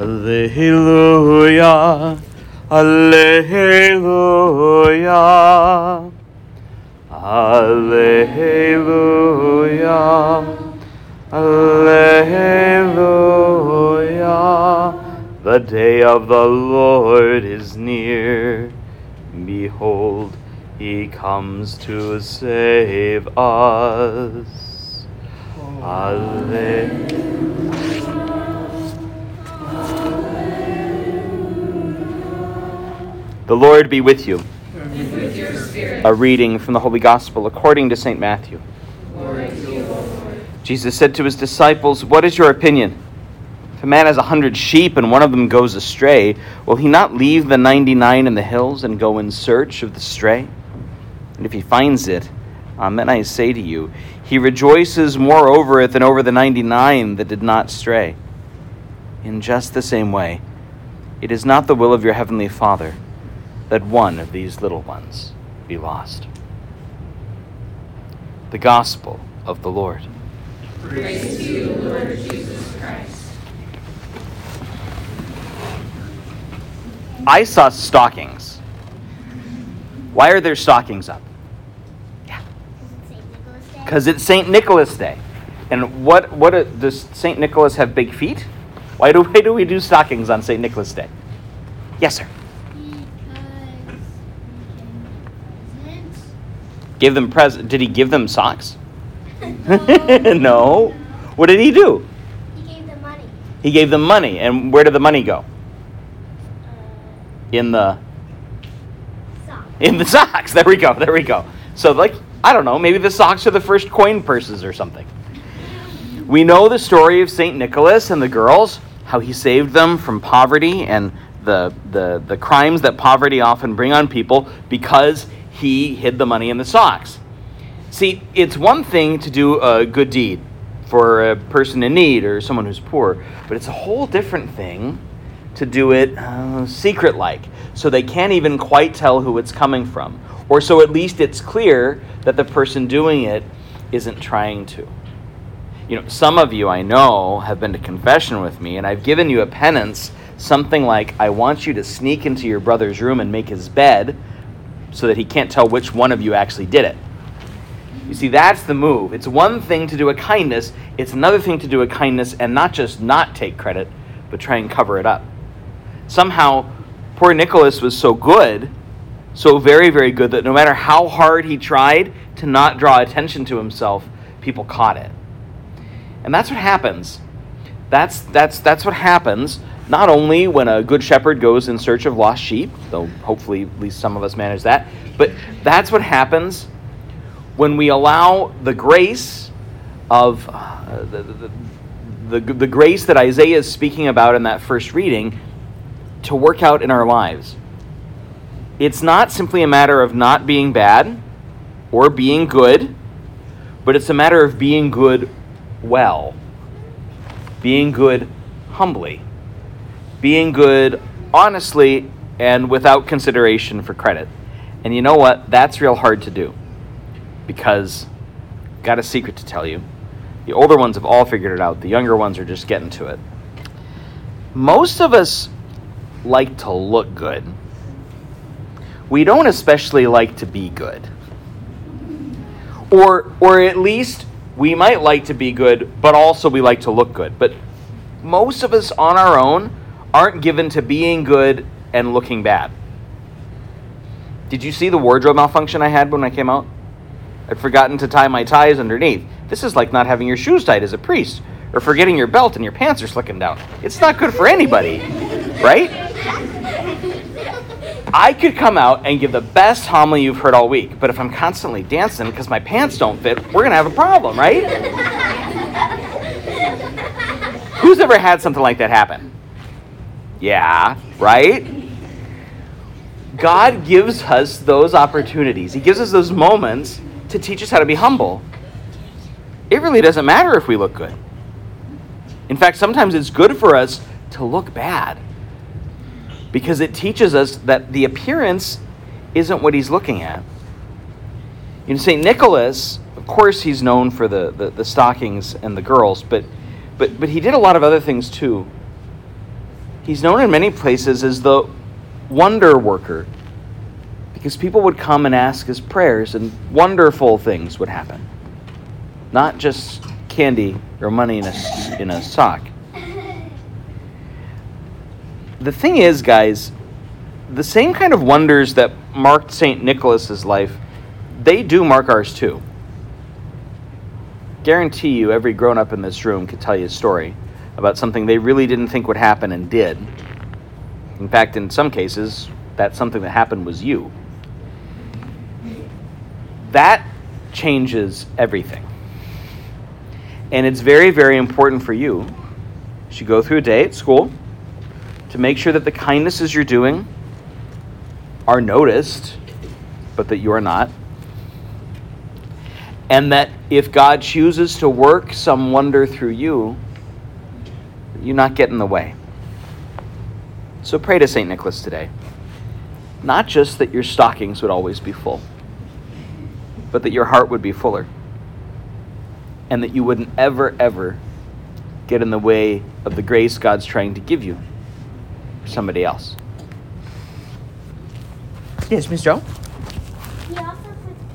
Alleluia. Alleluia. Alleluia. Alleluia. The day of the Lord is near. Behold, he comes to save us. Alleluia. The Lord be with you. With A reading from the Holy Gospel according to St. Matthew. Jesus said to his disciples, What is your opinion? If a man has a hundred sheep and one of them goes astray, will he not leave the ninety nine in the hills and go in search of the stray? And if he finds it, amen, I say to you, he rejoices more over it than over the ninety nine that did not stray. In just the same way, it is not the will of your heavenly Father that one of these little ones be lost. The Gospel of the Lord. Praise to you, Lord Jesus Christ. I saw stockings. Why are there stockings up? Because it's St. Nicholas Day. And what, what a, does St. Nicholas have big feet? Why do, why do we do stockings on St. Nicholas Day? Yes, sir. Give them present. Did he give them socks? no. What did he do? He gave them money. He gave them money. And where did the money go? Uh, In the socks. in the socks. There we go. There we go. So like I don't know, maybe the socks are the first coin purses or something. We know the story of St. Nicholas and the girls, how he saved them from poverty and the, the, the crimes that poverty often bring on people because he hid the money in the socks. See, it's one thing to do a good deed for a person in need or someone who's poor, but it's a whole different thing to do it uh, secret like, so they can't even quite tell who it's coming from. Or so at least it's clear that the person doing it isn't trying to. You know, some of you I know have been to confession with me, and I've given you a penance, something like, I want you to sneak into your brother's room and make his bed so that he can't tell which one of you actually did it. You see, that's the move. It's one thing to do a kindness, it's another thing to do a kindness and not just not take credit, but try and cover it up. Somehow, poor Nicholas was so good, so very, very good, that no matter how hard he tried to not draw attention to himself, people caught it. And that's what happens. That's, that's, that's what happens not only when a good shepherd goes in search of lost sheep, though hopefully at least some of us manage that, but that's what happens when we allow the grace of uh, the, the, the, the grace that Isaiah is speaking about in that first reading to work out in our lives. It's not simply a matter of not being bad or being good, but it's a matter of being good well, being good humbly, being good honestly and without consideration for credit. And you know what? That's real hard to do because got a secret to tell you. The older ones have all figured it out. The younger ones are just getting to it. Most of us like to look good. We don't especially like to be good. Or or at least we might like to be good, but also we like to look good. But most of us on our own aren't given to being good and looking bad. Did you see the wardrobe malfunction I had when I came out? I'd forgotten to tie my ties underneath. This is like not having your shoes tied as a priest, or forgetting your belt and your pants are slicking down. It's not good for anybody, right? I could come out and give the best homily you've heard all week, but if I'm constantly dancing because my pants don't fit, we're gonna have a problem, right? Who's ever had something like that happen? Yeah, right? God gives us those opportunities. He gives us those moments to teach us how to be humble. It really doesn't matter if we look good. In fact, sometimes it's good for us to look bad because it teaches us that the appearance isn't what he's looking at. You know, St. Nicholas, of course, he's known for the, the, the, stockings and the girls, but, but, but he did a lot of other things too. He's known in many places as the wonder worker because people would come and ask his prayers and wonderful things would happen. Not just candy or money in a, in a sock. The thing is, guys, the same kind of wonders that marked St. Nicholas's life, they do mark ours too. Guarantee you, every grown up in this room could tell you a story about something they really didn't think would happen and did. In fact, in some cases, that something that happened was you. That changes everything. And it's very, very important for you you go through a day at school to make sure that the kindnesses you're doing are noticed, but that you are not. And that if God chooses to work some wonder through you, you not get in the way. So pray to St. Nicholas today. Not just that your stockings would always be full, but that your heart would be fuller. And that you wouldn't ever, ever get in the way of the grace God's trying to give you for somebody else. Yes, Miss Joe? He also